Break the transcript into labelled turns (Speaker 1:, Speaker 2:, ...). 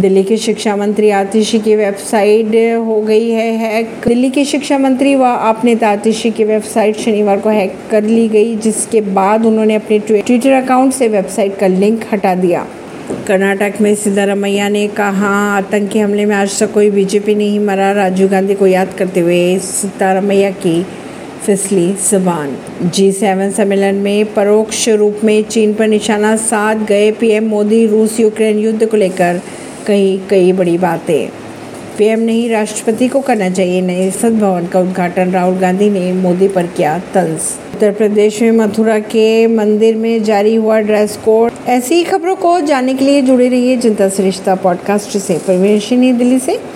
Speaker 1: दिल्ली के शिक्षा मंत्री आतिशी की वेबसाइट हो गई है हैक। दिल्ली के शिक्षा मंत्री व आप नेता आतिशी की वेबसाइट शनिवार को हैक कर ली गई, जिसके बाद उन्होंने अपने ट्विटर अकाउंट से वेबसाइट का लिंक हटा दिया। कर्नाटक में सिद्धारमैया ने कहा, आतंकी हमले में आज तक कोई बीजेपी नहीं मरा, राजीव गांधी को याद करते हुए सिद्धारमैया की फिसली जबान। जी सेवन सम्मेलन में परोक्ष रूप में चीन पर निशाना साध गए पीएम मोदी रूस यूक्रेन युद्ध को लेकर कही कई बड़ी बातें। पीएम नहीं, राष्ट्रपति को करना चाहिए नए सदभवन का उद्घाटन। राहुल गांधी ने मोदी पर किया तंज। उत्तर प्रदेश में मथुरा के मंदिर में जारी हुआ ड्रेस कोड। ऐसी ही खबरों को जानने के लिए जुड़े रहिए जनता सरिश्ता पॉडकास्ट से। परवेश दिल्ली से।